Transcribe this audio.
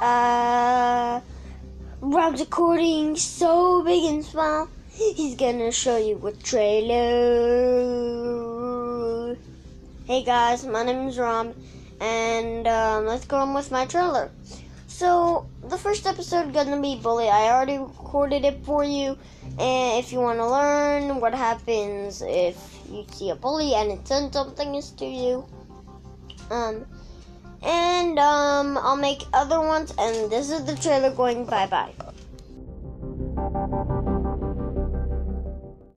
Uh, Rob's recording so big and small. He's gonna show you a trailer. Hey guys, my name is Rob, and um, let's go on with my trailer. So the first episode gonna be bully. I already recorded it for you, and if you want to learn what happens if you see a bully and it sends something to you, um, and um, um, I'll make other ones, and this is the trailer going bye bye.